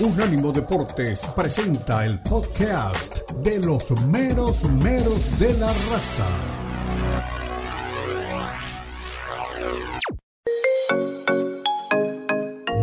Unánimo Deportes presenta el podcast de los meros meros de la raza.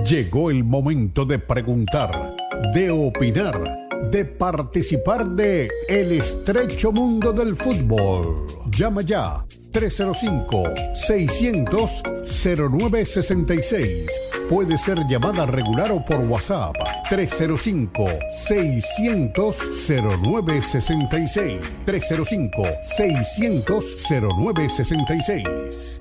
Llegó el momento de preguntar, de opinar, de participar de El estrecho mundo del fútbol. Llama ya 305-600-0966. Puede ser llamada regular o por WhatsApp. 305-600-0966. 305-600-0966.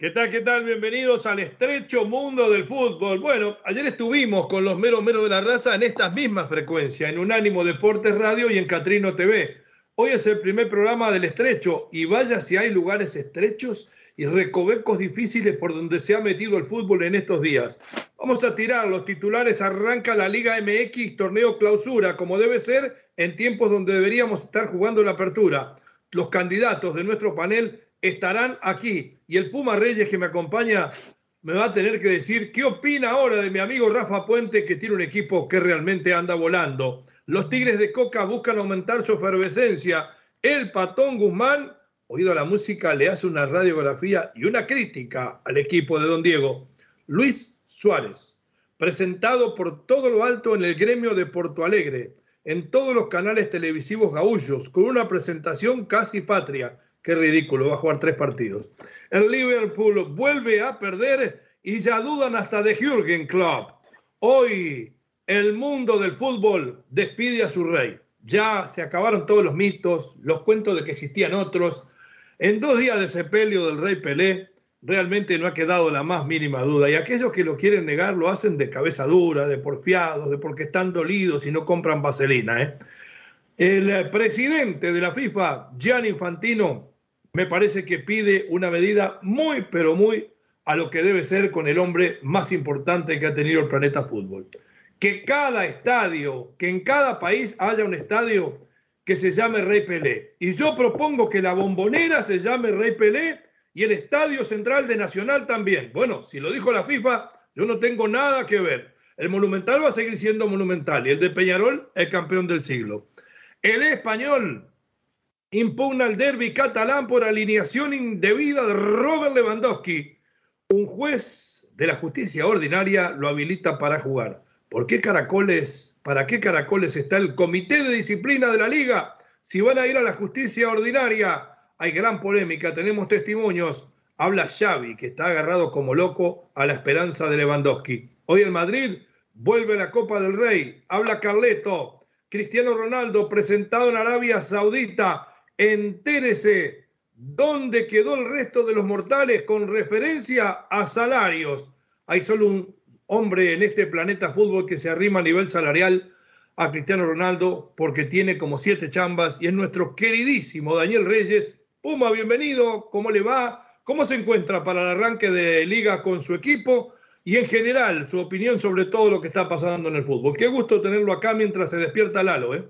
¿Qué tal? ¿Qué tal? Bienvenidos al estrecho mundo del fútbol. Bueno, ayer estuvimos con los meros meros de la raza en estas mismas frecuencias, en Unánimo Deportes Radio y en Catrino TV. Hoy es el primer programa del estrecho y vaya si hay lugares estrechos y recovecos difíciles por donde se ha metido el fútbol en estos días. Vamos a tirar los titulares. Arranca la Liga MX, torneo clausura, como debe ser en tiempos donde deberíamos estar jugando la apertura. Los candidatos de nuestro panel estarán aquí. Y el Puma Reyes que me acompaña me va a tener que decir qué opina ahora de mi amigo Rafa Puente, que tiene un equipo que realmente anda volando. Los Tigres de Coca buscan aumentar su efervescencia. El Patón Guzmán, oído la música, le hace una radiografía y una crítica al equipo de Don Diego. Luis Suárez, presentado por todo lo alto en el gremio de Porto Alegre, en todos los canales televisivos gaullos, con una presentación casi patria Qué ridículo, va a jugar tres partidos. El Liverpool vuelve a perder y ya dudan hasta de Jürgen Klopp. Hoy el mundo del fútbol despide a su rey. Ya se acabaron todos los mitos, los cuentos de que existían otros. En dos días de sepelio del rey Pelé, realmente no ha quedado la más mínima duda. Y aquellos que lo quieren negar lo hacen de cabeza dura, de porfiados, de porque están dolidos y no compran vaselina. ¿eh? El presidente de la FIFA, Gianni Infantino, me parece que pide una medida muy, pero muy a lo que debe ser con el hombre más importante que ha tenido el planeta fútbol. Que cada estadio, que en cada país haya un estadio que se llame Rey Pelé. Y yo propongo que la bombonera se llame Rey Pelé y el estadio central de Nacional también. Bueno, si lo dijo la FIFA, yo no tengo nada que ver. El Monumental va a seguir siendo Monumental y el de Peñarol el campeón del siglo. El español impugna el derby catalán por alineación indebida de Robert Lewandowski. Un juez de la justicia ordinaria lo habilita para jugar. ¿Por qué caracoles? ¿Para qué caracoles está el comité de disciplina de la liga? Si van a ir a la justicia ordinaria, hay gran polémica, tenemos testimonios. Habla Xavi, que está agarrado como loco a la esperanza de Lewandowski. Hoy el Madrid vuelve a la Copa del Rey. Habla Carleto, Cristiano Ronaldo presentado en Arabia Saudita. Entérese dónde quedó el resto de los mortales con referencia a salarios. Hay solo un hombre en este planeta fútbol que se arrima a nivel salarial a Cristiano Ronaldo porque tiene como siete chambas y es nuestro queridísimo Daniel Reyes. Puma, bienvenido. ¿Cómo le va? ¿Cómo se encuentra para el arranque de liga con su equipo? y en general su opinión sobre todo lo que está pasando en el fútbol. Qué gusto tenerlo acá mientras se despierta Lalo, ¿eh?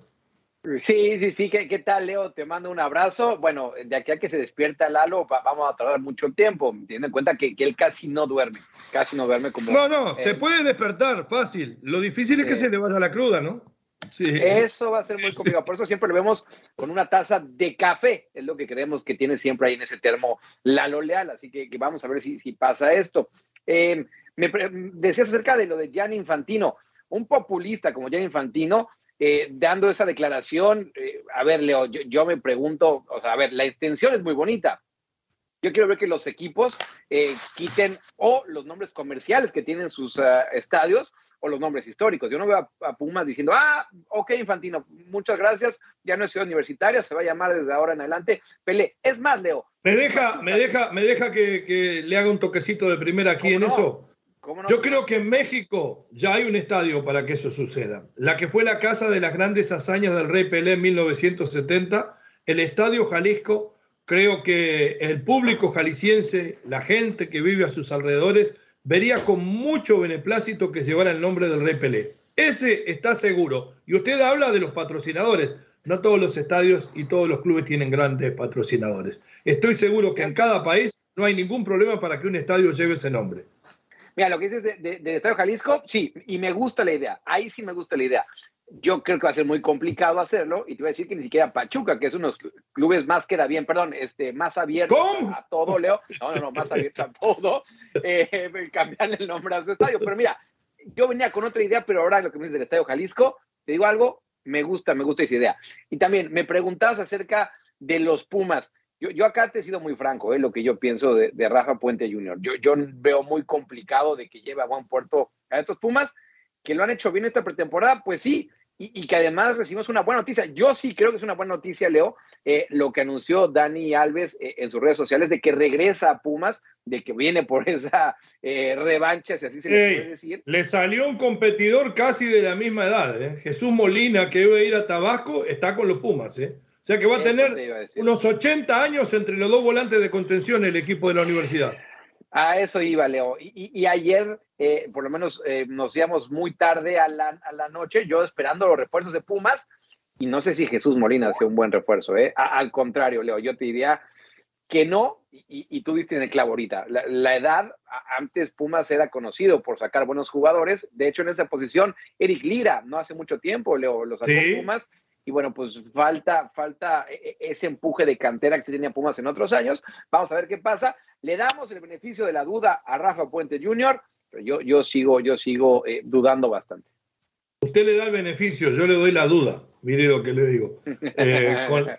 Sí, sí, sí. ¿Qué, tal, Leo? Te mando un abrazo. Bueno, de aquí a que se despierta Lalo, vamos a tardar mucho tiempo. Teniendo en cuenta que, él casi no duerme. Casi no duerme como. No, no, se puede despertar fácil. Lo difícil es que se le vaya la cruda, ¿no? Sí. Eso va a ser muy complicado. Por eso siempre lo vemos con una taza de café. Es lo que creemos que tiene siempre ahí en ese termo Lalo Leal. Así que, vamos a ver si, si pasa esto. Eh, me decías acerca de lo de Gianni Infantino, un populista como Gianni Infantino, eh, dando esa declaración. Eh, a ver, Leo, yo, me pregunto, o sea, a ver, la intención es muy bonita. Yo quiero ver que los equipos eh, quiten o los nombres comerciales que tienen sus estadios o los nombres históricos. Yo no veo a, Pumas diciendo, ah, ok, Infantino, muchas gracias, ya no es ciudad universitaria, se va a llamar desde ahora en adelante Pelé. Es más, Leo. Me deja, me deja, me deja que, le haga un toquecito de primera aquí en eso. Yo creo que en México ya hay un estadio para que eso suceda. La que fue la casa de las grandes hazañas del Rey Pelé en 1970, el Estadio Jalisco, creo que el público jalisciense, la gente que vive a sus alrededores, vería con mucho beneplácito que llevara el nombre del Rey Pelé. Ese está seguro. Y usted habla de los patrocinadores. no todos los estadios y todos los clubes tienen grandes patrocinadores. Estoy seguro que en cada país no hay ningún problema para que un estadio lleve ese nombre. Mira, lo que dices del de, Estadio Jalisco, sí, y me gusta la idea. Ahí sí me gusta la idea. Yo creo que va a ser muy complicado hacerlo y te voy a decir que ni siquiera Pachuca, que es uno de los clubes más queda bien, perdón, este, más abierto a todo, Leo. No, no, no, más abierto a todo. Eh, cambiar el nombre a su estadio. Pero mira, yo venía con otra idea, pero ahora lo que me dices del Estadio Jalisco, te digo algo, me gusta, me gusta esa idea. Y también me preguntabas acerca de los Pumas. Yo, yo acá te he sido muy franco, ¿eh? lo que yo pienso de, Rafa Puente Jr. Yo, yo veo muy complicado de que lleve a buen puerto a estos Pumas, que lo han hecho bien esta pretemporada, pues sí, y, que además recibimos una buena noticia. Yo sí creo que es una buena noticia, Leo, eh, lo que anunció Dani Alves eh, en sus redes sociales de que regresa a Pumas, de que viene por esa eh, revancha, si así se le puede decir. Le salió un competidor casi de la misma edad, Jesús Molina, que iba a ir a Tabasco, está con los Pumas, ¿eh? O sea que va a tener unos 80 años entre los dos volantes de contención el equipo de la universidad. A eso iba, Leo. Y, ayer, eh, por lo menos, eh, nos íbamos muy tarde a la, noche, yo esperando los refuerzos de Pumas, y no sé si Jesús Molina hace un buen refuerzo. ¿eh? al contrario, Leo, yo te diría que no, y, tú viste en el clavo ahorita. La, edad, antes Pumas era conocido por sacar buenos jugadores. De hecho, en esa posición, Eric Lira, no hace mucho tiempo, Leo, lo sacó Pumas y bueno, pues falta, falta e, e, ese empuje de cantera que se tenía Pumas en otros años. Vamos a ver qué pasa. Le damos el beneficio de la duda a Rafa Puente Jr., pero yo, yo sigo, yo sigo eh, dudando bastante. Usted le da el beneficio, yo le doy la duda. Mire lo que le digo.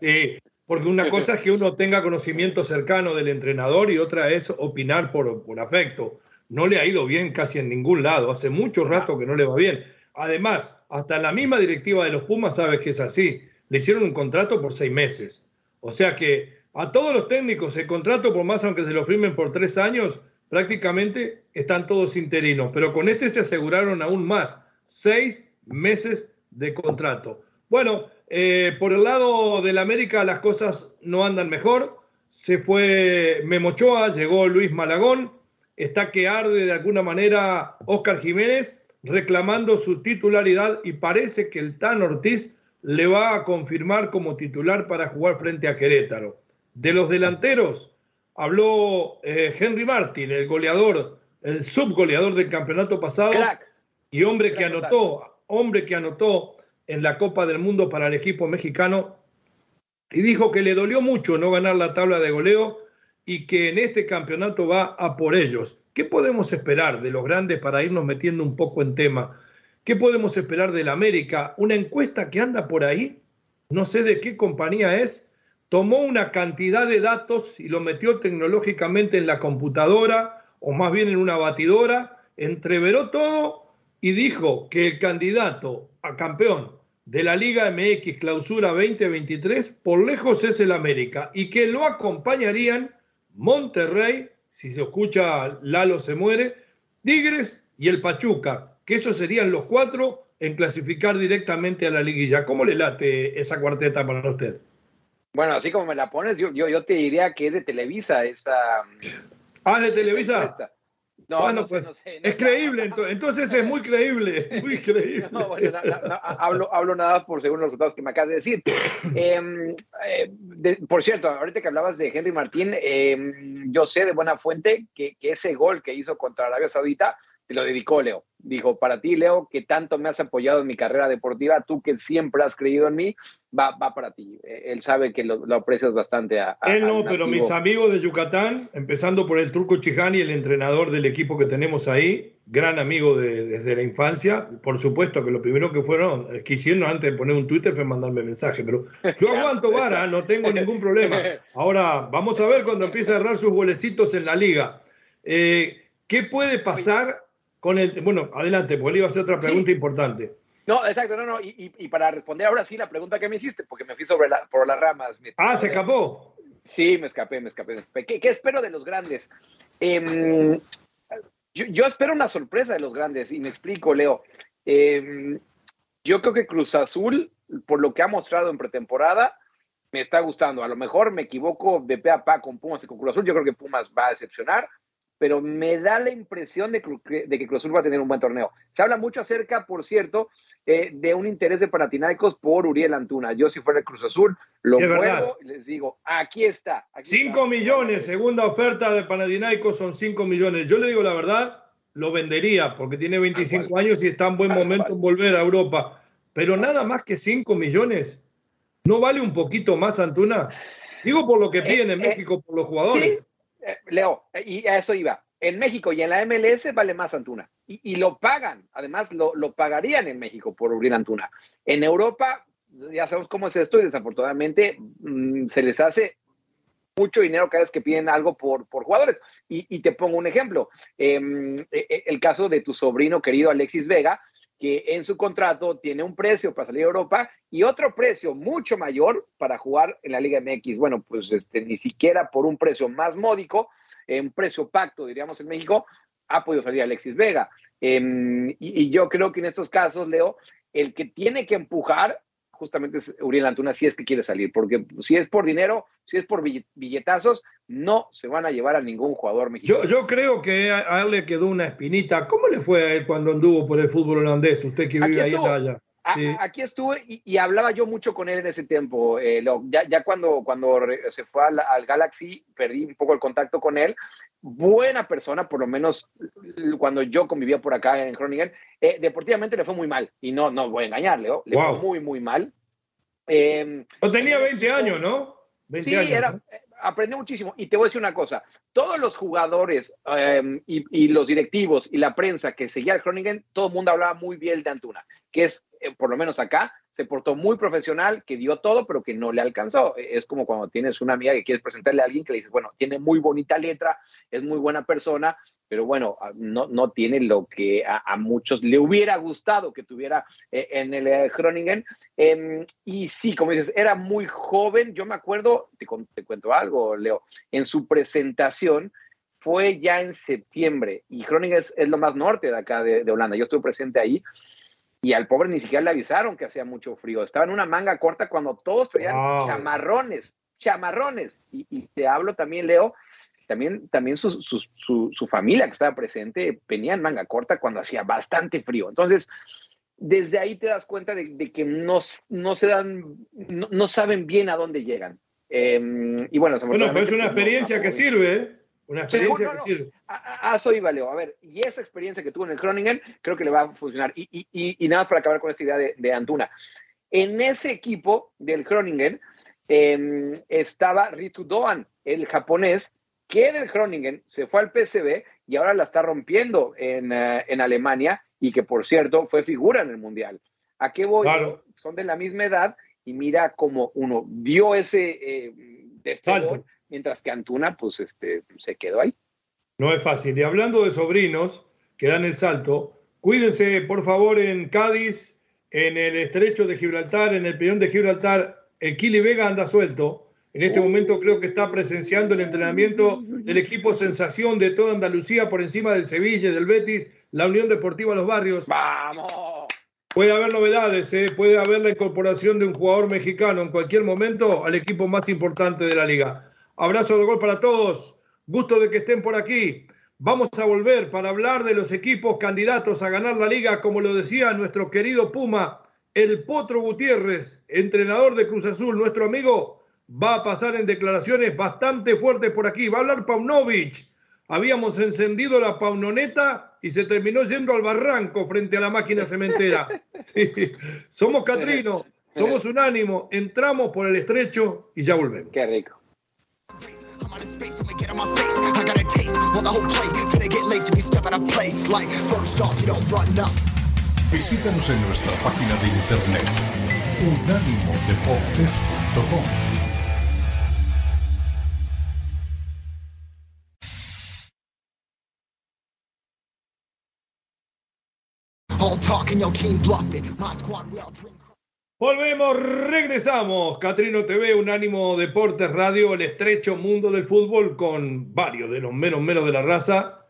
Eh, porque una cosa es que uno tenga conocimiento cercano del entrenador y otra es opinar por, por afecto. No le ha ido bien casi en ningún lado. Hace mucho rato que no le va bien. Además, hasta la misma directiva de los Pumas sabe que es así. Le hicieron un contrato por seis meses. O sea que a todos los técnicos el contrato, por más aunque se lo firmen por tres años, prácticamente están todos interinos. Pero con este se aseguraron aún más, seis meses de contrato. Bueno, eh, por el lado del América las cosas no andan mejor. Se fue Memochoa, llegó Luis Malagón, está que arde de alguna manera Oscar Jiménez reclamando su titularidad y parece que el Tan Ortiz le va a confirmar como titular para jugar frente a Querétaro. De los delanteros, habló eh, Henry Martin, el goleador, el subgoleador del campeonato pasado. Y hombre que anotó, hombre que anotó en la Copa del Mundo para el equipo mexicano. Y dijo que le dolió mucho no ganar la tabla de goleo y que en este campeonato va a por ellos. ¿Qué podemos esperar de los grandes para irnos metiendo un poco en tema? ¿Qué podemos esperar del América? Una encuesta que anda por ahí, no sé de qué compañía es, tomó una cantidad de datos y lo metió tecnológicamente en la computadora o más bien en una batidora, entreveró todo y dijo que el candidato a campeón de la Liga MX Clausura 2023 por lejos es el América y que lo acompañarían Monterrey, si se escucha Lalo se muere, Tigres y el Pachuca, que esos serían los cuatro en clasificar directamente a la liguilla. ¿Cómo le late esa cuarteta para usted? Bueno, así como me la pones, yo, yo, te diría que es de Televisa esa... Ah, de Televisa. No, bueno, pues es creíble, entonces, es muy creíble, muy creíble. No, bueno, hablo, hablo nada por según los resultados que me acabas de decir. Em, eh, por cierto, ahorita que hablabas de Henry Martín, em, yo sé de buena fuente que, que, ese gol que hizo contra Arabia Saudita te lo dedicó Leo. Dijo, para ti, Leo, que tanto me has apoyado en mi carrera deportiva, tú que siempre has creído en mí, va, va para ti. Eh, él sabe que lo, aprecias bastante. A, Él no, pero mis amigos de Yucatán, empezando por el Turco Chijani, el entrenador del equipo que tenemos ahí, gran amigo desde la infancia, por supuesto que lo primero que fueron, eh, que hicieron antes de poner un Twitter fue mandarme mensaje, pero yo aguanto vara, no tengo ningún problema. Ahora, vamos a ver cuando empiece a agarrar sus golecitos en la liga. Eh, ¿Qué puede pasar con el. Bueno, adelante, porque le iba a hacer otra pregunta importante. No, exacto, no, no. Y, para responder ahora sí la pregunta que me hiciste, porque me fui sobre la, por las ramas. ah, se escapó. Sí, me escapé, me escapé. ¿Qué, espero de los grandes? Em, yo, espero una sorpresa de los grandes, y me explico, Leo. Em, yo creo que Cruz Azul, por lo que ha mostrado en pretemporada, me está gustando. A lo mejor me equivoco de pe a pa con Pumas y con Cruz Azul. Yo creo que Pumas va a decepcionar pero me da la impresión de, que Cruz Azul va a tener un buen torneo. Se habla mucho acerca, por cierto, eh, de un interés de Panathinaikos por Uriel Antuna. Yo si fuera el Cruz Azul, lo muevo y les digo, aquí está. cinco millones, segunda oferta de Panathinaikos son cinco millones. Yo le digo la verdad, lo vendería porque tiene 25 años y está en buen momento en volver a Europa. Pero nada más que cinco millones. ¿No vale un poquito más, Antuna? Digo por lo que eh, piden en eh, México, por los jugadores. Leo, eh, y a eso iba. En México y en la MLS vale más Antuna. Y, lo pagan. Además, lo, pagarían en México por abrir Antuna. En Europa, ya sabemos cómo es esto y desafortunadamente mm, se les hace mucho dinero cada vez que piden algo por, por jugadores. Y, te pongo un ejemplo. Em, e, e, el caso de tu sobrino querido Alexis Vega, que en su contrato tiene un precio para salir a Europa y otro precio mucho mayor para jugar en la Liga MX. Bueno, pues este, ni siquiera por un precio más módico, un precio pacto, diríamos en México, ha podido salir Alexis Vega. Em, y, yo creo que en estos casos, Leo, el que tiene que empujar justamente es Uriel Antuna si es que quiere salir, porque si es por dinero, si es por billetazos, no se van a llevar a ningún jugador mexicano. Yo, creo que a él le quedó una espinita. ¿Cómo le fue a él cuando anduvo por el fútbol holandés? Usted que vive ahí allá. Aquí estuve y, hablaba yo mucho con él en ese tiempo. Eh, ya, cuando, cuando se fue al, Galaxy, perdí un poco el contacto con él. Buena persona, por lo menos cuando yo convivía por acá en Groningen. Eh, deportivamente le fue muy mal. Y no, no voy a engañarle, le fue muy, muy mal. Eh, tenía 20 años, ¿no? 20 sí, era, aprendí muchísimo. Y te voy a decir una cosa, todos los jugadores em, y, los directivos y la prensa que seguía al Groningen, todo el mundo hablaba muy bien de Antuna, que es, eh, por lo menos acá, se portó muy profesional, que dio todo, pero que no le alcanzó. Es como cuando tienes una amiga que quieres presentarle a alguien que le dices, bueno, tiene muy bonita letra, es muy buena persona, pero bueno, ah, no, no tiene lo que a, muchos le hubiera gustado que tuviera eh, en el eh, Groningen. Em, y sí, como dices, era muy joven. Yo me acuerdo, te, te cuento algo, Leo, en su presentación fue ya en septiembre y Groningen es, lo más norte de acá de Holanda. Yo estuve presente ahí y al pobre ni siquiera le avisaron que hacía mucho frío. Estaba en una manga corta cuando todos traían chamarrones, chamarrones. Y, te hablo también, Leo, también, también su, su, familia que estaba presente venía en manga corta cuando hacía bastante frío. Entonces, desde ahí te das cuenta de, que no, no, se dan, no, saben bien a dónde llegan. Em, y bueno, bueno, pues es una experiencia que sirve, ¿eh? Una experiencia que sirve. A, eso iba, Leo. A ver, y esa experiencia que tuvo en el Groningen, creo que le va a funcionar. Y, y, y, nada más para acabar con esta idea de, de Antuna. En ese equipo del Groningen em, estaba Ritu Doan, el japonés, que del Groningen se fue al PSV y ahora la está rompiendo en, eh, en Alemania y que, por cierto, fue figura en el Mundial. ¿A qué voy? Son de la misma edad y mira cómo uno dio ese eh, mientras que Antuna, pues, este, se quedó ahí. No es fácil. Y hablando de sobrinos que dan el salto, cuídense, por favor, en Cádiz, en el estrecho de Gibraltar, en el peón de Gibraltar, el Kili Vega anda suelto. En este momento creo que está presenciando el entrenamiento del equipo sensación de toda Andalucía por encima del Sevilla, del Betis, la Unión Deportiva Los Barrios. ¡Vamos! Puede haber novedades, ¿eh? puede haber la incorporación de un jugador mexicano en cualquier momento al equipo más importante de la liga. Abrazo de gol para todos. Gusto de que estén por aquí. Vamos a volver para hablar de los equipos candidatos a ganar la liga, como lo decía nuestro querido Puma, el Potro Gutiérrez, entrenador de Cruz Azul, nuestro amigo, va a pasar en declaraciones bastante fuertes por aquí. Va a hablar Paunovic. Habíamos encendido la paunoneta y se terminó yendo al barranco frente a la máquina cementera. Somos Catrino, somos unánimo, entramos por el estrecho y ya volvemos. Qué rico. I'm out of space, I'ma get on my face. I got a taste, want the whole play. Finna get laced if you step out of place. Like, first off, you don't run up. Visítanos en nuestra página de internet unánimodeportes.com. All talk and your team bluff it. My squad will drink. Volvemos, regresamos. Catrino TV, Unánimo Deportes Radio, el estrecho mundo del fútbol con varios de los menos menos de la raza.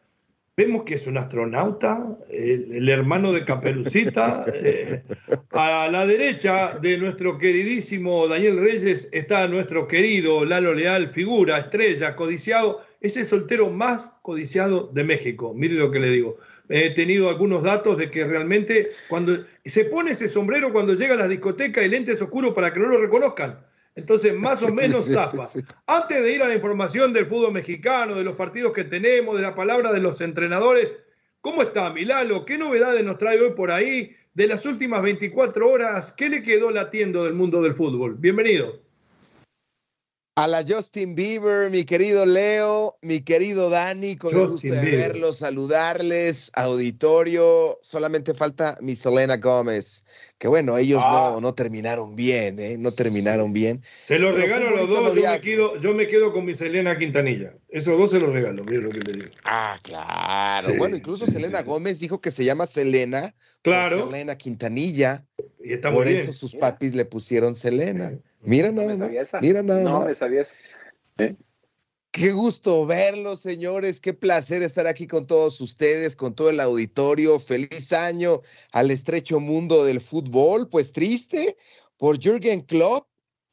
vemos que es un astronauta, el, hermano de Caperucita. Eh, a la derecha de nuestro queridísimo Daniel Reyes está nuestro querido Lalo Leal, figura, estrella, codiciado, es el soltero más codiciado de México. Mire lo que le digo. He tenido algunos datos de que realmente cuando se pone ese sombrero cuando llega a la discoteca y lentes oscuros para que no lo reconozcan. Entonces, más o menos zapa. Antes de ir a la información del fútbol mexicano, de los partidos que tenemos, de la palabra de los entrenadores, ¿cómo está Milalo? ¿Qué novedades nos trae hoy por ahí? De las últimas 24 horas, ¿qué le quedó latiendo del mundo del fútbol? Bienvenido. A la Justin Bieber, mi querido Leo, mi querido Dani, con el gusto de verlos, saludarles, auditorio. Solamente falta mi Selena Gómez, que bueno, ellos no, ah. no terminaron bien, ¿eh? No terminaron bien. Se los regalo a los dos, yo me, quedo, yo me, quedo, con mi Selena Quintanilla. Esos dos se los regalo, mira lo que le digo. Ah, claro. bueno, incluso Selena Gómez dijo que se llama Selena. Claro. Selena Quintanilla. Y está Por eso sus papis le pusieron Selena. Mira nada más. Mira nada más. No me sabías. Qué gusto verlos, señores. Qué placer estar aquí con todos ustedes, con todo el auditorio. Feliz año al estrecho mundo del fútbol. Pues triste por Jürgen Klopp.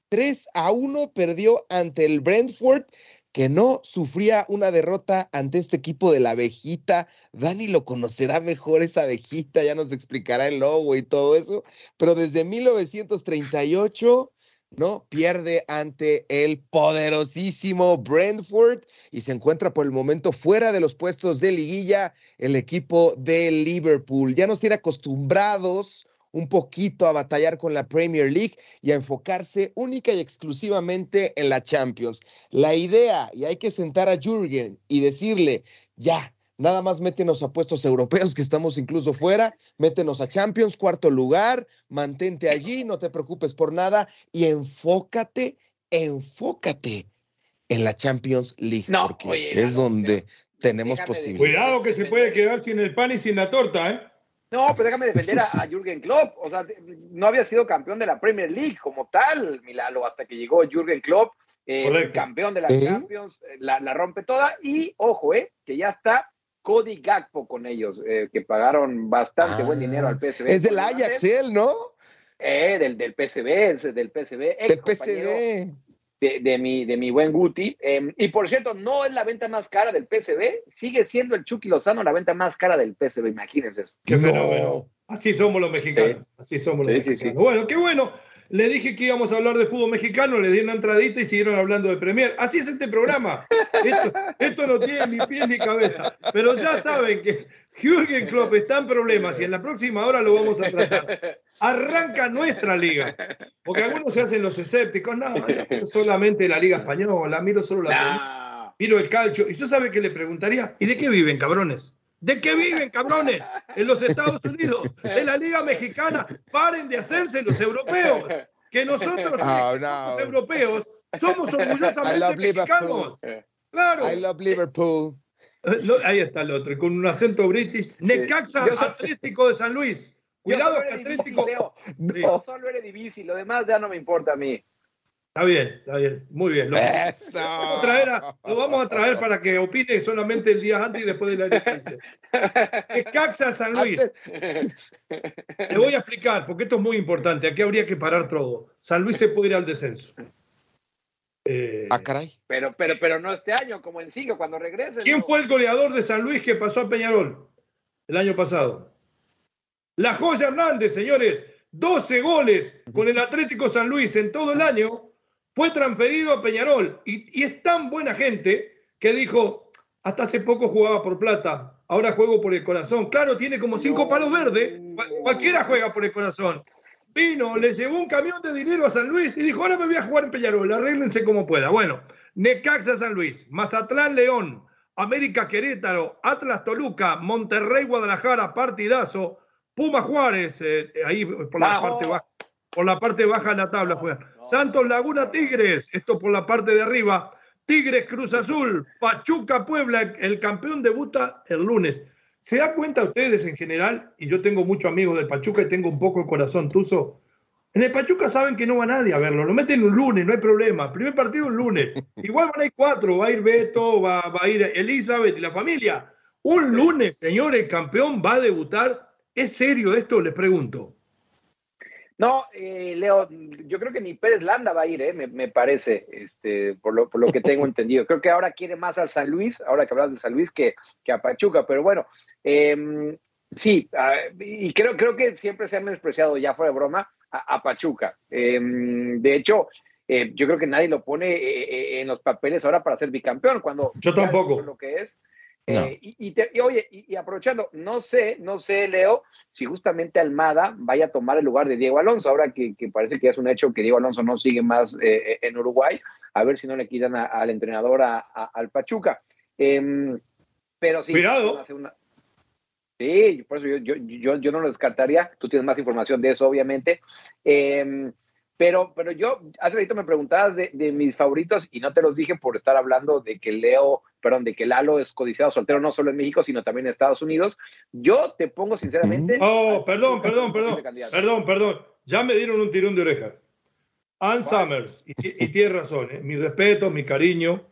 3 a 1 perdió ante el Brentford, que no sufría una derrota ante este equipo de la abejita. Dani lo conocerá mejor esa abejita, ya nos explicará el logo y todo eso. Pero desde 1938 ¿no? Pierde ante el poderosísimo Brentford y se encuentra por el momento fuera de los puestos de liguilla el equipo de Liverpool. Ya nos tiene acostumbrados un poquito a batallar con la Premier League y a enfocarse única y exclusivamente en la Champions. La idea, y hay que sentar a Jürgen y decirle, ya, Nada más métenos a puestos europeos, que estamos incluso fuera, métenos a Champions, cuarto lugar, mantente allí, no te preocupes por nada y enfócate, enfócate en la Champions League, no, porque es donde tenemos posibilidades. Cuidado que se puede quedar sin el pan y sin la torta, ¿eh? No, pero déjame defender a, Jürgen Klopp. O sea, no había sido campeón de la Premier League como tal, Milalo, hasta que llegó Jürgen Klopp, eh, campeón de la ¿Eh? Champions, eh, la, la, rompe toda. Y ojo, eh, que ya está Cody Gakpo con ellos, eh, que pagaron bastante buen dinero al PSV. Es del Ajax, él, ¿no? Eh, del, del PSV, es del PSV. del PSV. De, mi, de mi buen Guti. Em, y por cierto, no es la venta más cara del PSV, sigue siendo el Chucky Lozano la venta más cara del PSV, imagínense eso. Qué fenómeno. Así somos los mexicanos. Así somos los mexicanos. Bueno, qué bueno. Le dije que íbamos a hablar de fútbol mexicano, le di una entradita y siguieron hablando de Premier. Así es este programa. Esto, no tiene ni pie ni cabeza. Pero ya saben que Jürgen Klopp está en problemas y en la próxima hora lo vamos a tratar. Arranca nuestra liga. Porque algunos se hacen los escépticos. No, solamente la liga española, miro solo la Miro el calcio. Y yo sabe que le preguntaría, ¿y de qué viven, cabrones? ¿De qué viven, cabrones? En los Estados Unidos, en la Liga Mexicana. Paren de hacerse los europeos. Que nosotros, oh, los europeos, somos orgullosamente mexicanos. Claro. I love Liverpool. Ahí está el otro, con un acento british. Necaxa Atlético de San Luis. Cuidado, Atlético. No. solo eres difícil, lo demás ya no me importa a mí. Está bien, está bien, muy bien. Lo, vamos, a traer lo vamos a traer para que opine solamente el día antes y después de la elección. Caxa San Luis. Te voy a explicar, porque esto es muy importante. Aquí habría que parar todo. San Luis se puede ir al descenso. Eh, ah, caray. Pero, pero, pero no este año, como en cinco, cuando regrese. ¿Quién fue el goleador de San Luis que pasó a Peñarol el año pasado? La Joya Hernández, señores. 12 goles con el Atlético San Luis en todo el año fue transferido a Peñarol y, es tan buena gente que dijo, hasta hace poco jugaba por plata, ahora juego por el corazón. Claro, tiene como cinco palos verdes, cualquiera juega por el corazón. Vino, le llevó un camión de dinero a San Luis y dijo, ahora me voy a jugar en Peñarol, arréglense como pueda. Bueno, Necaxa San Luis, Mazatlán León, América Querétaro, Atlas Toluca, Monterrey Guadalajara, partidazo, Puma Juárez, eh, ahí por la parte baja por la parte baja de la tabla fue. Santos Laguna Tigres, esto por la parte de arriba. Tigres Cruz Azul, Pachuca Puebla, el campeón debuta el lunes. ¿Se da cuenta ustedes en general? Y yo tengo muchos amigos del Pachuca y tengo un poco el corazón tuzo. En el Pachuca saben que no va nadie a verlo, lo meten un lunes, no hay problema. Primer partido un lunes. Igual van a ir cuatro, va a ir Beto, va, va a ir Elizabeth y la familia. Un lunes, señor, el campeón va a debutar. ¿Es serio esto? Les pregunto. No, eh, Leo, yo creo que ni Pérez Landa va a ir, eh, me, parece, este, por, lo, por lo que tengo entendido. Creo que ahora quiere más al San Luis, ahora que hablas de San Luis, que, que a Pachuca, pero bueno, em, sí, y creo, creo que siempre se ha despreciado, ya fuera de broma, a, Pachuca. Em, de hecho, eh, yo creo que nadie lo pone en los papeles ahora para ser bicampeón, cuando... Yo tampoco. Lo que es. Eh, y, oye, y, aprovechando, no sé, no sé, Leo, si justamente Almada vaya a tomar el lugar de Diego Alonso, ahora que, parece que es un hecho que Diego Alonso no sigue más eh, eh, en Uruguay, a ver si no le quitan al entrenador a, al Pachuca. Em, pero sí. Cuidado. Sí, por eso yo, yo, yo, no lo descartaría. Tú tienes más información de eso, obviamente. Eh, pero, pero yo, hace ratito me preguntabas de, mis favoritos y no te los dije por estar hablando de que Leo, perdón, de que Lalo es codiciado soltero no solo en México, sino también en Estados Unidos. Yo te pongo sinceramente. Oh, perdón, perdón, perdón. Perdón, perdón. Ya me dieron un tirón de orejas. Ann Summers, y, y tiene razón, ¿eh? mi respeto, mi cariño.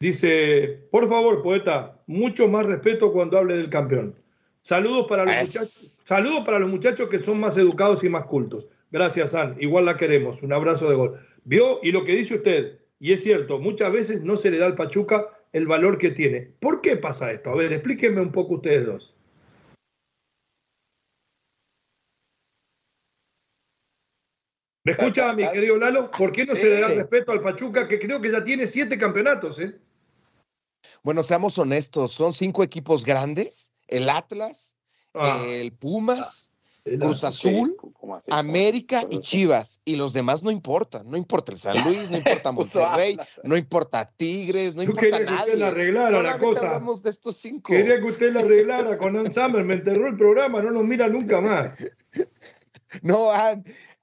Dice, por favor, poeta, mucho más respeto cuando hable del campeón. Saludos para los muchachos, saludos para los muchachos que son más educados y más cultos. Gracias, San. Igual la queremos. Un abrazo de gol. Vio, y lo que dice usted, y es cierto, muchas veces no se le da al Pachuca el valor que tiene. ¿Por qué pasa esto? A ver, explíquenme un poco ustedes dos. ¿Me escucha, mi querido Lalo? ¿Por qué no se le da respeto al Pachuca, que creo que ya tiene siete campeonatos? ¿eh? Bueno, seamos honestos, son cinco equipos grandes, el Atlas, ah. el Pumas, Cruz Azul, América y Chivas. Y los demás no importan. No importa el San Luis, no importa Monterrey, no importa Tigres, no importa nadie. que usted la arreglara la cosa. de estos cinco. Quería que usted la arreglara con Ann Summer. Me enterró el programa, no nos mira nunca más. No,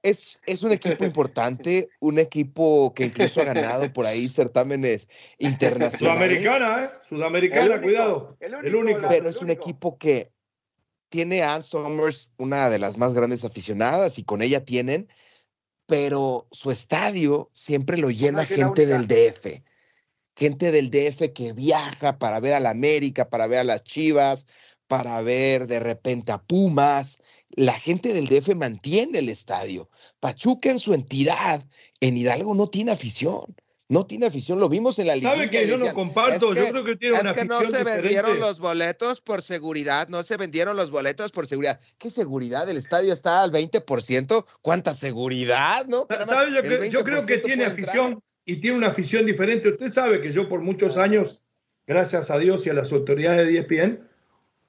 es, es, un equipo importante, un equipo que incluso ha ganado por ahí certámenes internacionales. Sudamericana, ¿eh? Sudamericana, cuidado. el único. Pero es un equipo que tiene Ann Summers, una de las más grandes aficionadas, y con ella tienen, pero su estadio siempre lo llena gente del DF. Gente del DF que viaja para ver a la América, para ver a las Chivas, para ver de repente a Pumas. La gente del DF mantiene el estadio. Pachuca en su entidad, en Hidalgo no tiene afición no tiene afición, lo vimos en la liga. ¿Sabe que yo no comparto? yo creo que tiene es que no se vendieron los boletos por seguridad, no se vendieron los boletos por seguridad. ¿Qué seguridad? El estadio está al 20%. ¿Cuánta seguridad, no? ¿Sabe? Yo, creo, que tiene afición y tiene una afición diferente. Usted sabe que yo por muchos años, gracias a Dios y a las autoridades de ESPN,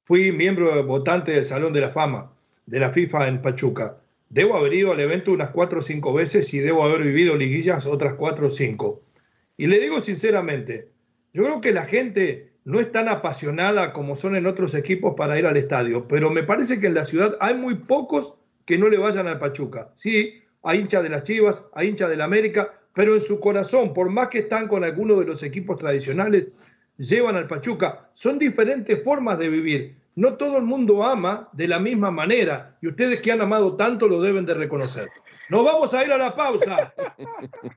fui miembro votante del Salón de la Fama de la FIFA en Pachuca. Debo haber ido al evento unas cuatro o cinco veces y debo haber vivido liguillas otras cuatro o cinco. Y le digo sinceramente, yo creo que la gente no es tan apasionada como son en otros equipos para ir al estadio, pero me parece que en la ciudad hay muy pocos que no le vayan al Pachuca. Sí, hay hinchas de las Chivas, hay hinchas de la América, pero en su corazón, por más que están con alguno de los equipos tradicionales, llevan al Pachuca. Son diferentes formas de vivir. No todo el mundo ama de la misma manera y ustedes que han amado tanto lo deben de reconocer. Nos vamos a ir a la pausa.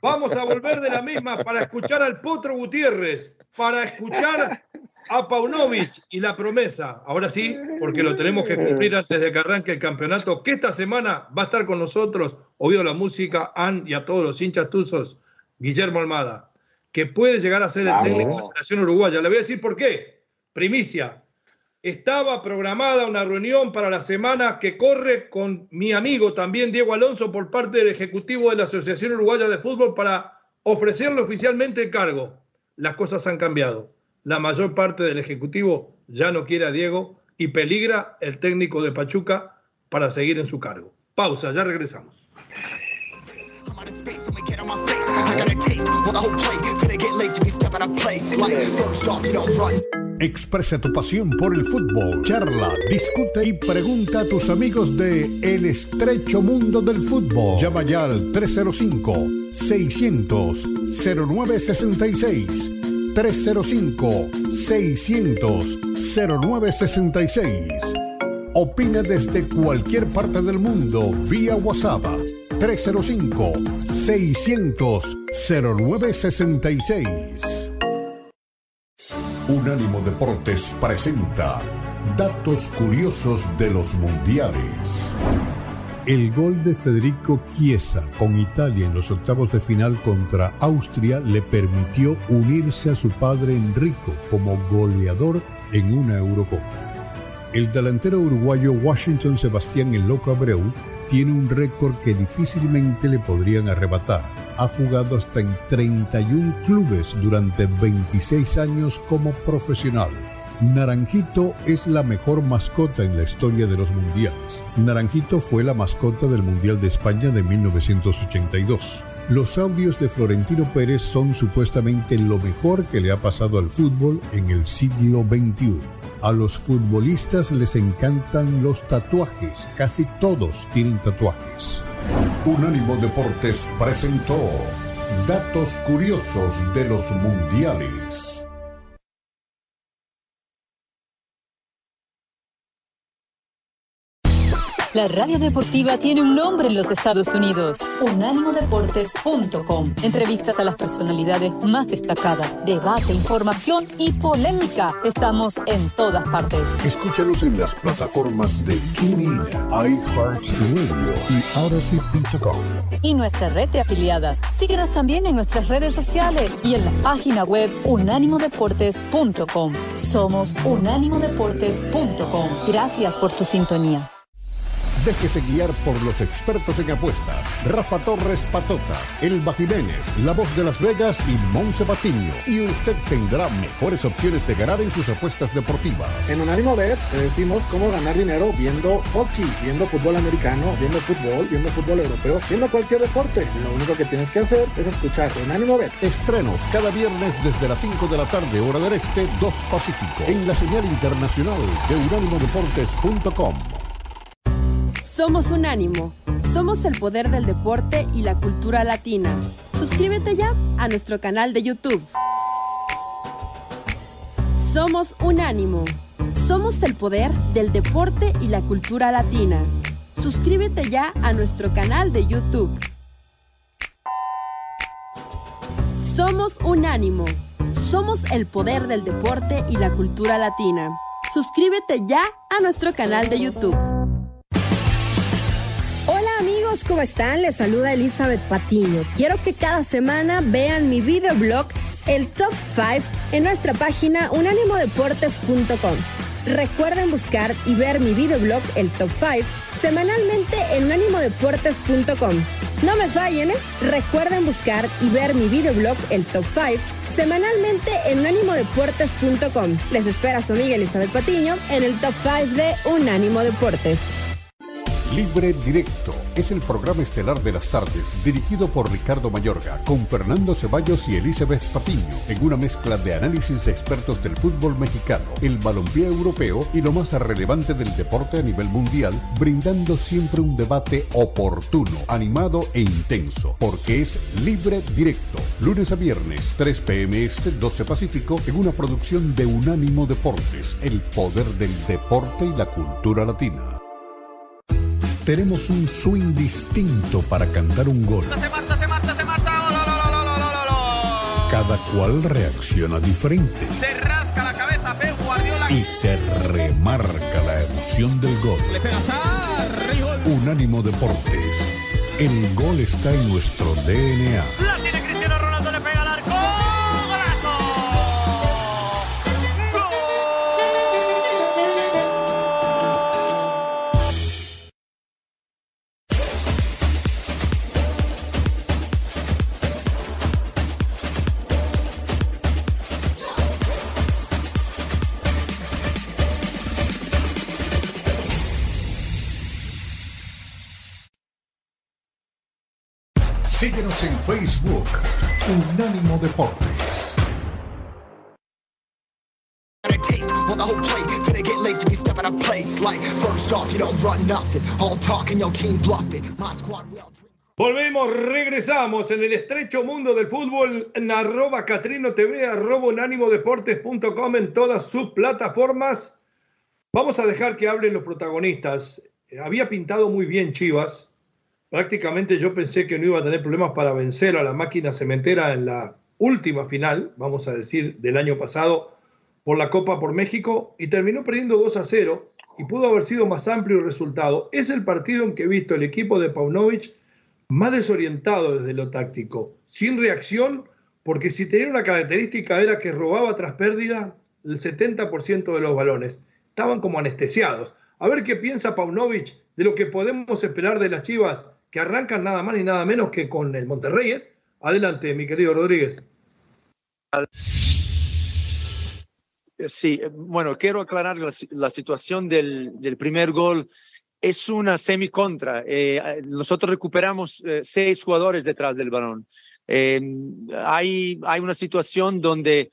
Vamos a volver de la misma para escuchar al Potro Gutiérrez, para escuchar a Paunovic y la promesa. Ahora sí, porque lo tenemos que cumplir antes de que arranque el campeonato, que esta semana va a estar con nosotros, oído la música, Ann y a todos los hinchas tuzos, Guillermo Almada, que puede llegar a ser el técnico de la selección uruguaya. Le voy a decir por qué. Primicia. Estaba programada una reunión para la semana que corre con mi amigo también Diego Alonso por parte del Ejecutivo de la Asociación Uruguaya de Fútbol para ofrecerle oficialmente el cargo. Las cosas han cambiado. La mayor parte del Ejecutivo ya no quiere a Diego y peligra el técnico de Pachuca para seguir en su cargo. Pausa, ya regresamos. Expresa tu pasión por el fútbol, charla, discute y pregunta a tus amigos de El estrecho mundo del fútbol. Llama ya al 305-600-0966. 305-600-0966. Opina desde cualquier parte del mundo vía WhatsApp 305-600-0966. Unánimo Deportes presenta Datos Curiosos de los Mundiales. El gol de Federico Chiesa con Italia en los octavos de final contra Austria le permitió unirse a su padre Enrico como goleador en una Eurocopa. El delantero uruguayo Washington Sebastián El Loco Abreu tiene un récord que difícilmente le podrían arrebatar. Ha jugado hasta en 31 clubes durante 26 años como profesional. Naranjito es la mejor mascota en la historia de los mundiales. Naranjito fue la mascota del Mundial de España de 1982. Los audios de Florentino Pérez son supuestamente lo mejor que le ha pasado al fútbol en el siglo XXI. A los futbolistas les encantan los tatuajes, casi todos tienen tatuajes. Unánimo Deportes presentó Datos Curiosos de los Mundiales. La radio deportiva tiene un nombre en los Estados Unidos. Unánimodeportes.com. Entrevistas a las personalidades más destacadas, debate, información y polémica. Estamos en todas partes. Escúchanos en las plataformas de TuneIn, iHeartRadio y Odyssey.com. Y nuestra red de afiliadas. Síguenos también en nuestras redes sociales y en la página web unánimodeportes.com. Somos unánimodeportes.com. Gracias por tu sintonía. Déjese guiar por los expertos en apuestas. Rafa Torres Patota, Elba Jiménez, La Voz de Las Vegas y Monse Patiño. Y usted tendrá mejores opciones de ganar en sus apuestas deportivas. En Unánimo Bet te decimos cómo ganar dinero viendo hockey, viendo fútbol americano, viendo fútbol, viendo fútbol europeo, viendo cualquier deporte. Lo único que tienes que hacer es escuchar Unánimo Bet. Estrenos cada viernes desde las 5 de la tarde, hora del este, 2 Pacífico. En la señal internacional de unánimodeportes.com. Somos Unánimo. Somos el poder del deporte y la cultura latina. Suscríbete ya a nuestro canal de YouTube. Somos Unánimo. Somos el poder del deporte y la cultura latina. Suscríbete ya a nuestro canal de YouTube. Somos Unánimo. Somos el poder del deporte y la cultura latina. Suscríbete ya a nuestro canal de YouTube ¿cómo están? Les saluda Elizabeth Patiño. Quiero que cada semana vean mi videoblog, el Top 5, en nuestra página unánimodeportes.com. Recuerden buscar y ver mi videoblog, el Top 5, semanalmente en unánimodeportes.com. No me fallen, ¿eh? Recuerden buscar y ver mi videoblog, el Top 5, semanalmente en unánimodeportes.com. Les espera su amiga Elizabeth Patiño en el Top 5 de Unánimo Deportes. Libre Directo es el programa estelar de las tardes dirigido por Ricardo Mayorga con Fernando Ceballos y Elizabeth Patiño en una mezcla de análisis de expertos del fútbol mexicano, el balompié europeo y lo más relevante del deporte a nivel mundial, brindando siempre un debate oportuno, animado e intenso, porque es Libre Directo, lunes a viernes, 3 pm este, 12 Pacífico, en una producción de Unánimo Deportes, el poder del deporte y la cultura latina. Tenemos un swing distinto para cantar un gol. Se marcha, se marcha, se marcha. Cada cual reacciona diferente. Se rasca la cabeza Pep Guardiola. Y se remarca la emoción del gol. Le pega Unánimo Deportes. El gol está en nuestro DNA. Volvemos, regresamos en el estrecho mundo del fútbol en arroba Catrino TV, arroba unánimodeportes.com en todas sus plataformas. Vamos a dejar que hablen los protagonistas. Había pintado muy bien Chivas, prácticamente yo pensé que no iba a tener problemas para vencer a la máquina cementera en la última final, vamos a decir, del año pasado, por la Copa por México y terminó perdiendo 2 a 0 y pudo haber sido más amplio el resultado. Es el partido en que he visto el equipo de Paunovic más desorientado desde lo táctico, sin reacción, porque si tenía una característica era que robaba tras pérdida el 70% de los balones. Estaban como anestesiados. A ver qué piensa Paunovic de lo que podemos esperar de las Chivas, que arrancan nada más ni nada menos que con el Monterrey. Adelante, mi querido Rodríguez. Sí, bueno, quiero aclarar la, situación del, del, primer gol. Es una semi-contra. Eh, nosotros recuperamos eh, seis jugadores detrás del balón. Eh, hay, hay una situación donde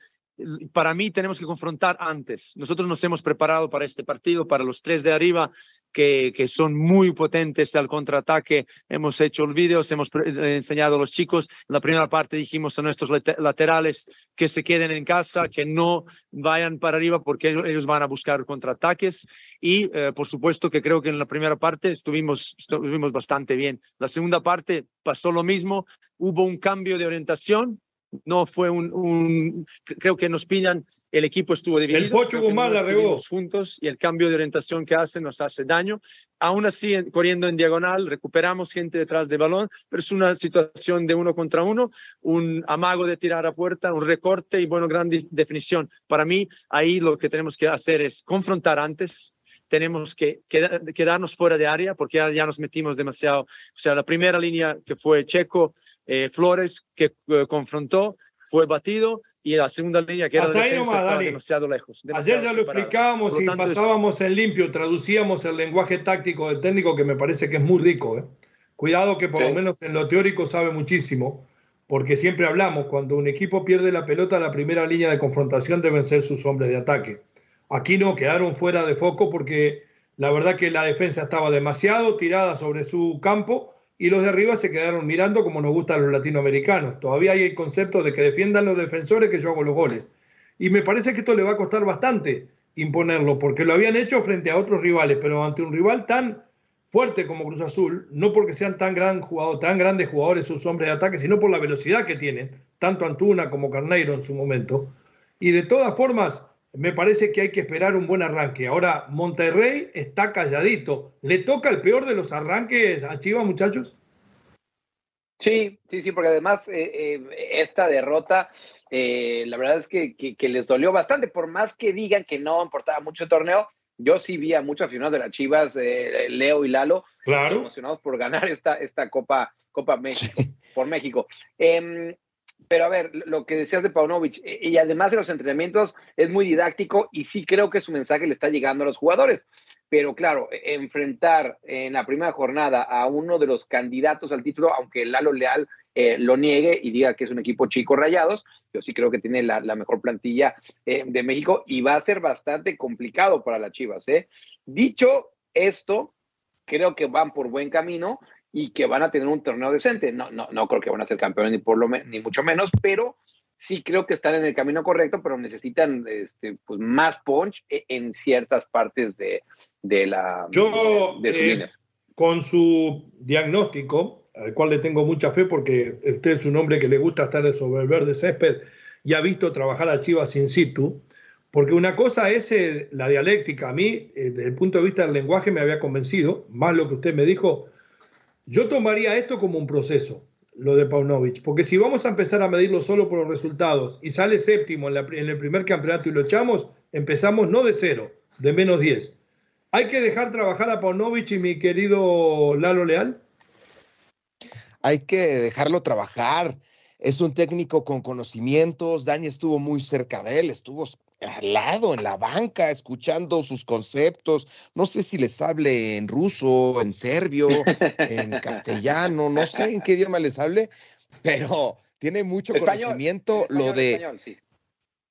para mí tenemos que confrontar antes. Nosotros nos hemos preparado para este partido, para los tres de arriba, que, que son muy potentes al contraataque. Hemos hecho vídeos, hemos eh, enseñado a los chicos. En la primera parte dijimos a nuestros laterales que se queden en casa, que no vayan para arriba porque ellos van a buscar contraataques. Y eh, por supuesto que creo que en la primera parte estuvimos, estuvimos bastante bien. La segunda parte pasó lo mismo, hubo un cambio de orientación no fue un, creo que nos pillan, el equipo estuvo dividido. El Pocho Guzmán la regó. Juntos y el cambio de orientación que hace nos hace daño. Aún así, corriendo en diagonal, recuperamos gente detrás del balón, pero es una situación de uno contra uno, un amago de tirar a puerta, un recorte y, bueno, gran definición. Para mí, ahí lo que tenemos que hacer es confrontar antes, tenemos que quedarnos fuera de área porque ya, nos metimos demasiado. O sea, la primera línea que fue Checo eh, Flores, que eh, confrontó, fue batido y la segunda línea que era la defensa demasiado lejos. Ayer ya lo explicábamos y pasábamos en limpio, traducíamos el lenguaje táctico del técnico que me parece que es muy rico. ¿eh? Cuidado que por lo menos en lo teórico sabe muchísimo, porque siempre hablamos, cuando un equipo pierde la pelota, la primera línea de confrontación deben ser sus hombres de ataque. Aquí no, quedaron fuera de foco porque la verdad que la defensa estaba demasiado tirada sobre su campo y los de arriba se quedaron mirando como nos gustan los latinoamericanos. Todavía hay el concepto de que defiendan los defensores que yo hago los goles. Y me parece que esto le va a costar bastante imponerlo, porque lo habían hecho frente a otros rivales, pero ante un rival tan fuerte como Cruz Azul, no porque sean tan, tan grandes jugadores sus hombres de ataque, sino por la velocidad que tienen, tanto Antuna como Carneiro en su momento. Y de todas formas, me parece que hay que esperar un buen arranque. Ahora, Monterrey está calladito. ¿Le toca el peor de los arranques a Chivas, muchachos? Sí, sí, sí, porque además eh, eh, esta derrota, eh, la verdad es que, les dolió bastante, por más que digan que no importaba mucho el torneo, yo sí vi a muchos aficionados de las Chivas, Leo y Lalo, emocionados por ganar esta, esta Copa, Copa México, por México. Pero a ver, lo que decías de Paunovic, eh, y además de los entrenamientos es muy didáctico y sí creo que su mensaje le está llegando a los jugadores. Pero claro, e, enfrentar en la primera jornada a uno de los candidatos al título, aunque Lalo Leal eh, lo niegue y diga que es un equipo chico rayados, yo sí creo que tiene la, mejor plantilla eh, de México y va a ser bastante complicado para las Chivas. Dicho esto, creo que van por buen camino y que van a tener un torneo decente. No, no, no creo que van a ser campeones ni, por lo ni mucho menos, pero sí creo que están en el camino correcto, pero necesitan este, pues, más punch e, en ciertas partes de, de la Yo, eh, con su diagnóstico, al cual le tengo mucha fe porque usted es un hombre que le gusta estar sobre el verde césped y ha visto trabajar a Chivas in situ, porque una cosa es eh, la dialéctica. A mí, eh, desde el punto de vista del lenguaje, me había convencido, más lo que usted me dijo, yo tomaría esto como un proceso, lo de Paunovic, porque si vamos a empezar a medirlo solo por los resultados y sale séptimo en, el primer campeonato y lo echamos, empezamos no de cero, de menos 10. ¿Hay que dejar trabajar a Paunovic y mi querido Lalo Leal? Hay que dejarlo trabajar. Es un técnico con conocimientos. Dani estuvo muy cerca de él, estuvo al lado, en la banca, escuchando sus conceptos. No sé si les hable en ruso, en serbio, en castellano, no sé en qué idioma les hable, pero tiene mucho conocimiento lo de...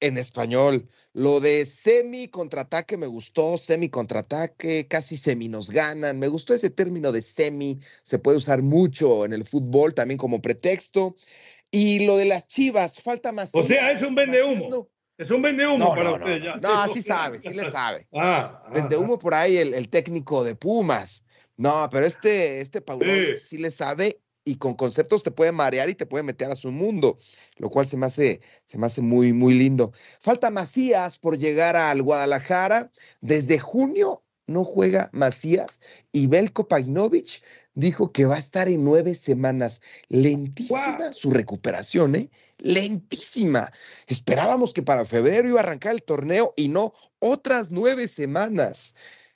En español, lo de semi contraataque me gustó, semi contraataque, casi semi nos ganan. Me gustó ese término de semi, se puede usar mucho en el fútbol también como pretexto. Y lo de las chivas, falta más. O sea, es un vende humo. Es un vende humo para usted ya. No, sí sabe, sí le sabe. Ah, ah vende humo ah. por ahí el, técnico de Pumas. No, pero este, este Paulo sí. le sabe y con conceptos te puede marear y te puede meter a su mundo, lo cual se me hace, se me hace muy, muy lindo. Falta Macías por llegar al Guadalajara. Desde junio no juega Macías y Belko Pagnovich dijo que va a estar en nueve semanas. Lentísima su recuperación, ¿eh? Lentísima. Esperábamos que para febrero iba a arrancar el torneo y no otras nueve semanas.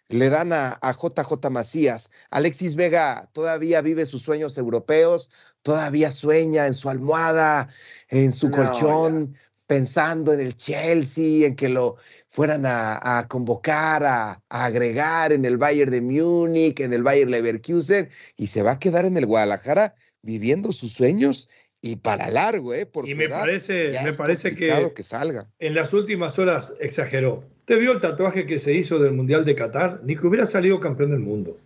Le dan a, JJ Macías. Alexis Vega todavía vive sus sueños europeos, todavía sueña en su almohada, en su colchón, pensando en el Chelsea, en que lo fueran a, convocar, a, agregar en el Bayern de Múnich, en el Bayern Leverkusen, y se va a quedar en el Guadalajara viviendo sus sueños y para largo, ¿eh? Por y me parece, me parece que, que salga. En las últimas horas exageró. ¿Te vio el tatuaje que se hizo del Mundial de Qatar? Ni que hubiera salido campeón del mundo.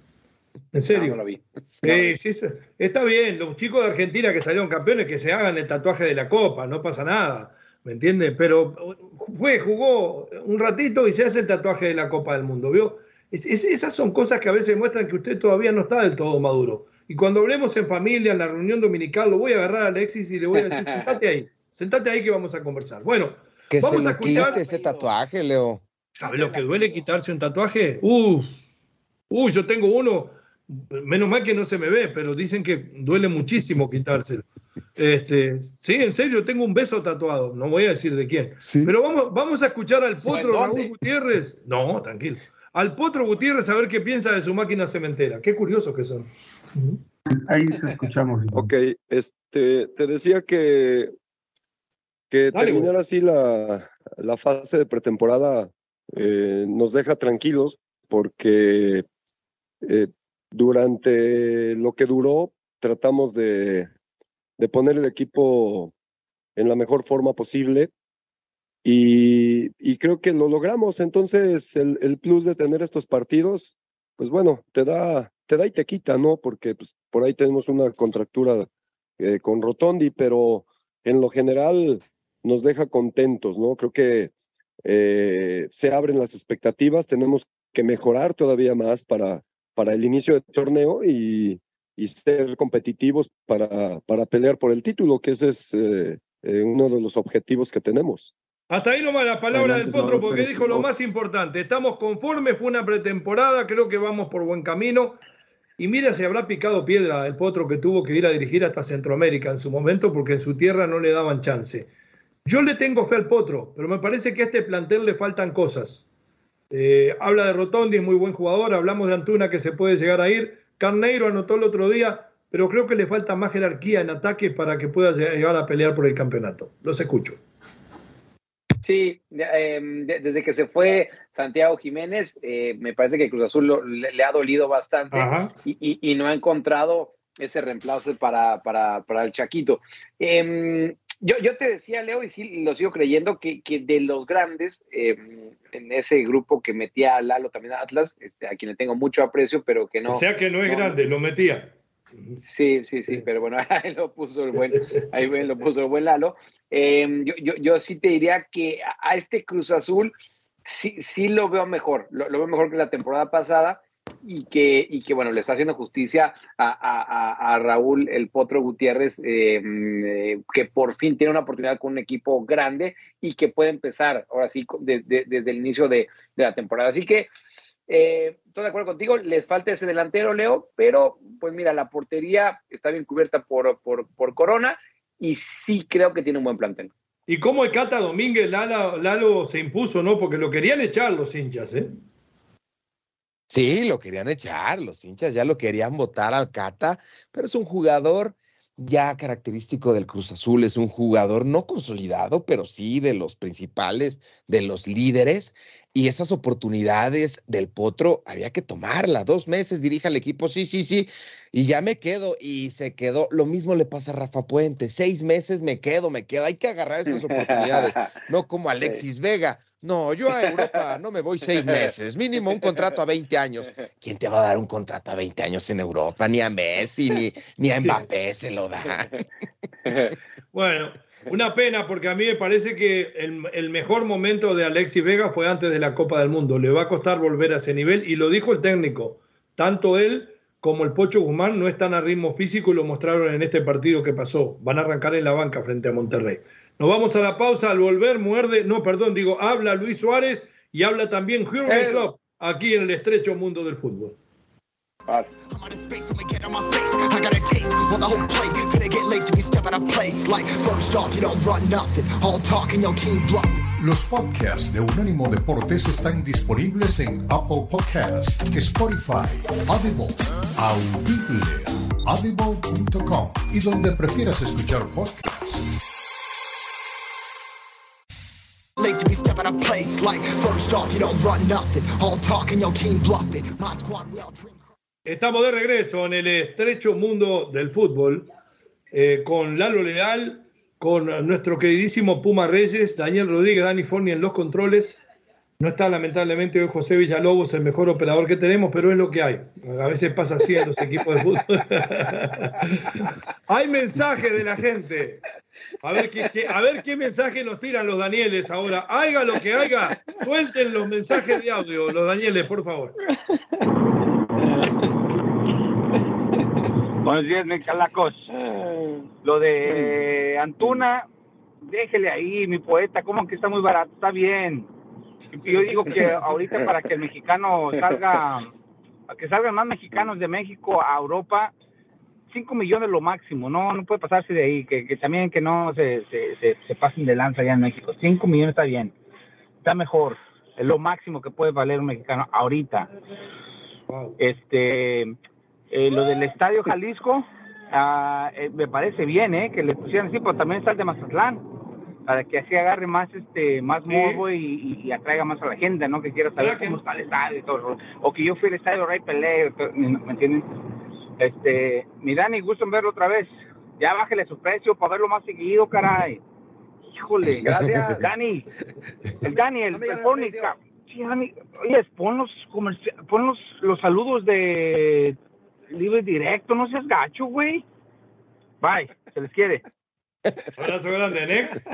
En serio. No, lo vi. Sí, sí, está bien. Los chicos de Argentina que salieron campeones que se hagan el tatuaje de la Copa, no pasa nada. ¿me entiendes? Pero fue, jugó un ratito y se hace el tatuaje de la Copa del Mundo, ¿vio? esas son cosas que a veces muestran que usted todavía no está del todo maduro. Y cuando hablemos en familia, en la reunión dominical, lo voy a agarrar a Alexis y le voy a decir, sentate ahí, sentate ahí que vamos a conversar. Bueno, que vamos se a quite ese tatuaje, Leo. ¿Sabes lo que duele quitarse un tatuaje? Uh, uh, yo tengo uno, menos mal que no se me ve, pero dicen que duele muchísimo quitárselo. Este, sí, en serio, tengo un beso tatuado, no voy a decir de quién. Pero vamos, vamos a escuchar al potro Raúl Gutiérrez. No, tranquilo. Al potro Gutiérrez a ver qué piensa de su máquina cementera. Qué curiosos que son. Ahí se escuchamos. Ok, este, te decía que, que terminar así la, fase de pretemporada eh, nos deja tranquilos porque eh, durante lo que duró tratamos de de poner el equipo en la mejor forma posible. Y, creo que lo logramos. Entonces, el, plus de tener estos partidos, pues bueno, te da, te da y te quita, ¿no? Porque pues, por ahí tenemos una contractura eh, con Rotondi, pero en lo general nos deja contentos, ¿no? Creo que eh, se abren las expectativas, tenemos que mejorar todavía más para, para el inicio del torneo y, y ser competitivos para, para pelear por el título, que ese es eh, eh, uno de los objetivos que tenemos. Hasta ahí nomás la palabra del Potro, porque dijo lo más importante. Estamos conformes, fue una pretemporada, creo que vamos por buen camino. Y mira si habrá picado piedra el Potro que tuvo que ir a dirigir hasta Centroamérica en su momento, porque en su tierra no le daban chance. Yo le tengo fe al Potro, pero me parece que a este plantel le faltan cosas. Eh, habla de Rotondi, es muy buen jugador. Hablamos de Antuna que se puede llegar a ir Carneiro anotó el otro día, pero creo que le falta más jerarquía en ataque para que pueda llegar a pelear por el campeonato. Los escucho. Sí, em, desde que se fue Santiago Jiménez, eh, me parece que Cruz Azul le, ha dolido bastante y, no ha encontrado ese reemplazo para, para, para el Chaquito. Em, yo, yo, te decía, Leo, y sí lo sigo creyendo, que, que de los grandes, em, en ese grupo que metía a Lalo también a Atlas, este, a quien le tengo mucho aprecio, pero que no. O sea que no es grande, lo metía. Sí, sí, sí, pero bueno, ahí lo puso el buen, ahí lo puso el buen Lalo. Em, yo, yo, yo, sí te diría que a este Cruz Azul sí, sí lo veo mejor, lo, veo mejor que la temporada pasada y que, y que bueno, le está haciendo justicia a, a, Raúl El Potro Gutiérrez, em, eh, que por fin tiene una oportunidad con un equipo grande y que puede empezar ahora sí desde el inicio de, la temporada. Así que eh, estoy de acuerdo contigo, les falta ese delantero, Leo, pero pues mira, la portería está bien cubierta por, por, por Corona y sí creo que tiene un buen plantel. ¿Y cómo el Cata Domínguez Lalo, Lalo se impuso, no? Porque lo querían echar los hinchas, ¿eh? Sí, lo querían echar, los hinchas ya lo querían votar al Cata, pero es un jugador ya característico del Cruz Azul, es un jugador no consolidado, pero sí de los principales, de los líderes, y esas oportunidades del Potro había que tomarla. Dos meses dirija al equipo, sí, sí, sí, y ya me quedo, y se quedó. Lo mismo le pasa a Rafa Puente, seis meses me quedo, me quedo, hay que agarrar esas oportunidades, no como Alexis Vega no, yo a Europa no me voy seis meses, mínimo un contrato a 20 años. ¿Quién te va a dar un contrato a 20 años en Europa? Ni a Messi, ni, ni a Mbappé se lo da. Bueno, una pena porque a mí me parece que el, el, mejor momento de Alexis Vega fue antes de la Copa del Mundo. Le va a costar volver a ese nivel y lo dijo el técnico. Tanto él como el Pocho Guzmán no están a ritmo físico y lo mostraron en este partido que pasó. Van a arrancar en la banca frente a Monterrey. Nos vamos a la pausa. Al volver, muerde, no, perdón, digo, habla Luis Suárez y habla también Jürgen Klopp aquí en el estrecho mundo del fútbol. Los podcasts de Unánimo Deportes están disponibles en Apple Podcasts, Spotify, Audible, Audible, audible.com y donde prefieras escuchar podcasts. Estamos de regreso en el estrecho mundo del fútbol eh, con Lalo Leal, con nuestro queridísimo Puma Reyes, Daniel Rodríguez, Dani Forni en los controles. No está lamentablemente hoy José Villalobos, el mejor operador que tenemos, pero es lo que hay. A veces pasa así en los equipos de fútbol. hay mensajes de la gente. A ver, qué, a ver qué mensaje nos tiran los Danieles ahora. Haga lo que haga, suelten los mensajes de audio, los Danieles, por favor. Buenos días, mi calacos. Lo de Antuna, déjele ahí, mi poeta, como que está muy barato, está bien. Yo digo que ahorita para que el mexicano salga, que salgan más mexicanos de México a Europa, 5 millones lo máximo, no no puede pasarse de ahí, que, también que no se, se, se, pasen de lanza allá en México. 5 millones está bien, está mejor, es lo máximo que puede valer un mexicano ahorita. Este, eh, lo del Estadio Jalisco, ah, eh, me parece bien, ¿eh? Que le pusieran así, pero también está el de Mazatlán, para que así agarre más este más morbo y, atraiga más a la gente, ¿no? Que quiera saber cómo está el estadio y todo. O que yo fui al estadio Rey Pelé, ¿me entienden? Este, mi Dani, gusto en verlo otra vez. Ya bájele su precio para verlo más seguido, caray. Híjole, gracias. Dani, el Dani, el, oye, pon los, pon los, los saludos de libre directo, no seas gacho, güey. Bye, se les quiere. Abrazo grande, Nex.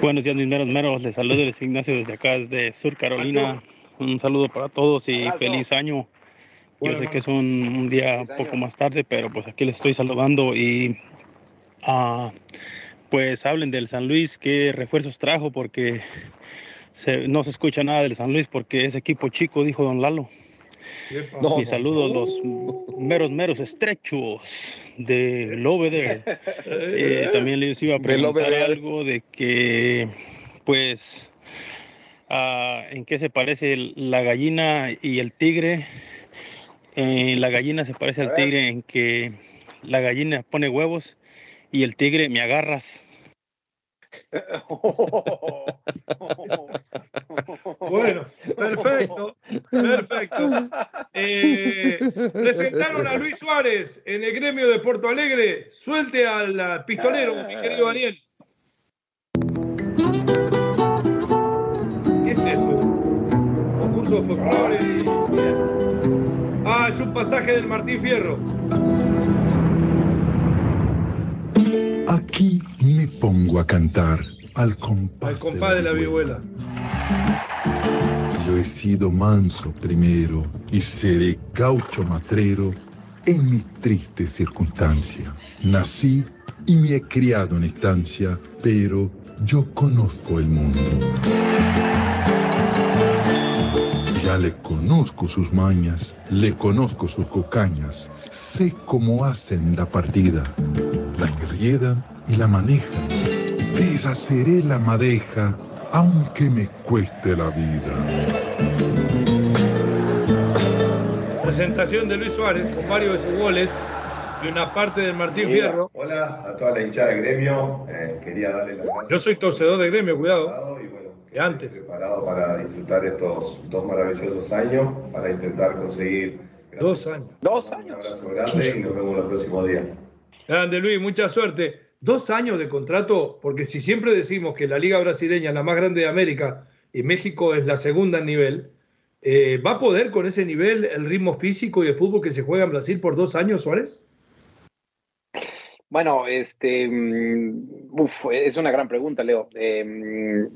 Buenos días, mis meros meros. Les saludo Luis Ignacio desde acá, desde Sur Carolina. Un saludo para todos y feliz año. Yo sé que es un, día un poco más tarde, pero pues aquí les estoy saludando y uh, pues hablen del San Luis, qué refuerzos trajo, porque no se escucha nada del San Luis porque es equipo chico, dijo don Lalo. Y saludos los meros, meros estrechos de Loveder. Eh, también les iba a preguntar algo de que, pues, ah, ¿en qué se parece la gallina y el tigre? Eh, la gallina se parece al tigre en que la gallina pone huevos y el tigre me agarras. Bueno, perfecto, perfecto. Eh, presentaron a Luis Suárez en el gremio de Porto Alegre. Suelte al pistolero, mi querido Daniel. ¿Qué es eso? Concurso folclore. Ah, es un pasaje del Martín Fierro. Aquí me pongo a cantar al compás, de, la, vihuela. Yo he sido manso primero y seré gaucho matrero en mi triste circunstancia. Nací y me he criado en estancia, pero yo conozco el mundo. Ya le conozco sus mañas, le conozco sus cocañas, sé cómo hacen la partida, la enriedan y la manejan. Deshaceré la madeja aunque me cueste la vida. Presentación de Luis Suárez con varios de sus goles y una parte de Martín Fierro. Hola a toda la hinchada de gremio. Eh, quería darle las gracias. Yo soy torcedor de gremio, cuidado. Y bueno, antes. Preparado para disfrutar estos dos maravillosos años, para intentar conseguir. Dos años. Dos años. Un abrazo grande y nos vemos los próximos días. Grande Luis, mucha suerte dos años de contrato, porque si siempre decimos que la liga brasileña es la más grande de América y México es la segunda en nivel, eh, ¿va a poder con ese nivel el ritmo físico y el fútbol que se juega en Brasil por dos años, Suárez? Bueno, este, mm, es una gran pregunta, Leo. Em,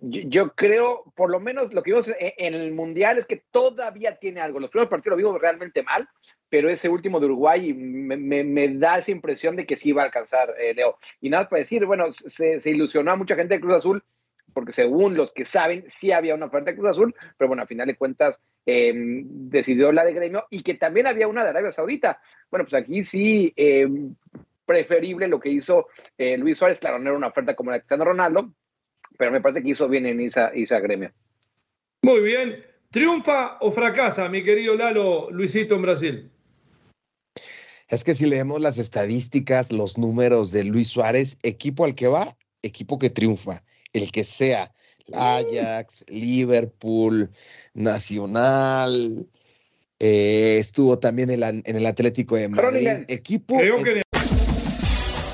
yo, creo, por lo menos lo que vimos en, el Mundial es que todavía tiene algo. Los primeros partidos lo vimos realmente mal, pero ese último de Uruguay me, da esa impresión de que sí va a alcanzar, eh, Leo. Y nada para decir, bueno, se, ilusionó a mucha gente de Cruz Azul, porque según los que saben, sí había una oferta de Cruz Azul, pero bueno, a final de cuentas em, decidió la de Gremio y que también había una de Arabia Saudita. Bueno, pues aquí sí, em, preferible lo que hizo eh, Luis Suárez, claro, no era una oferta como la de Cristiano Ronaldo, pero me parece que hizo bien en esa, esa Gremio. Muy bien. ¿Triunfa o fracasa, mi querido Lalo Luisito en Brasil? Es que si leemos las estadísticas, los números de Luis Suárez, equipo al que va, equipo que triunfa, el que sea, Ajax, Liverpool, Nacional, eh, estuvo también en, el Atlético de Madrid, equipo. Creo que...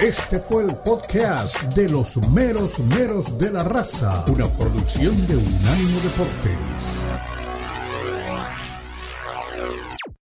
Este fue el podcast de los meros meros de la raza, una producción de Unánimo Deportes.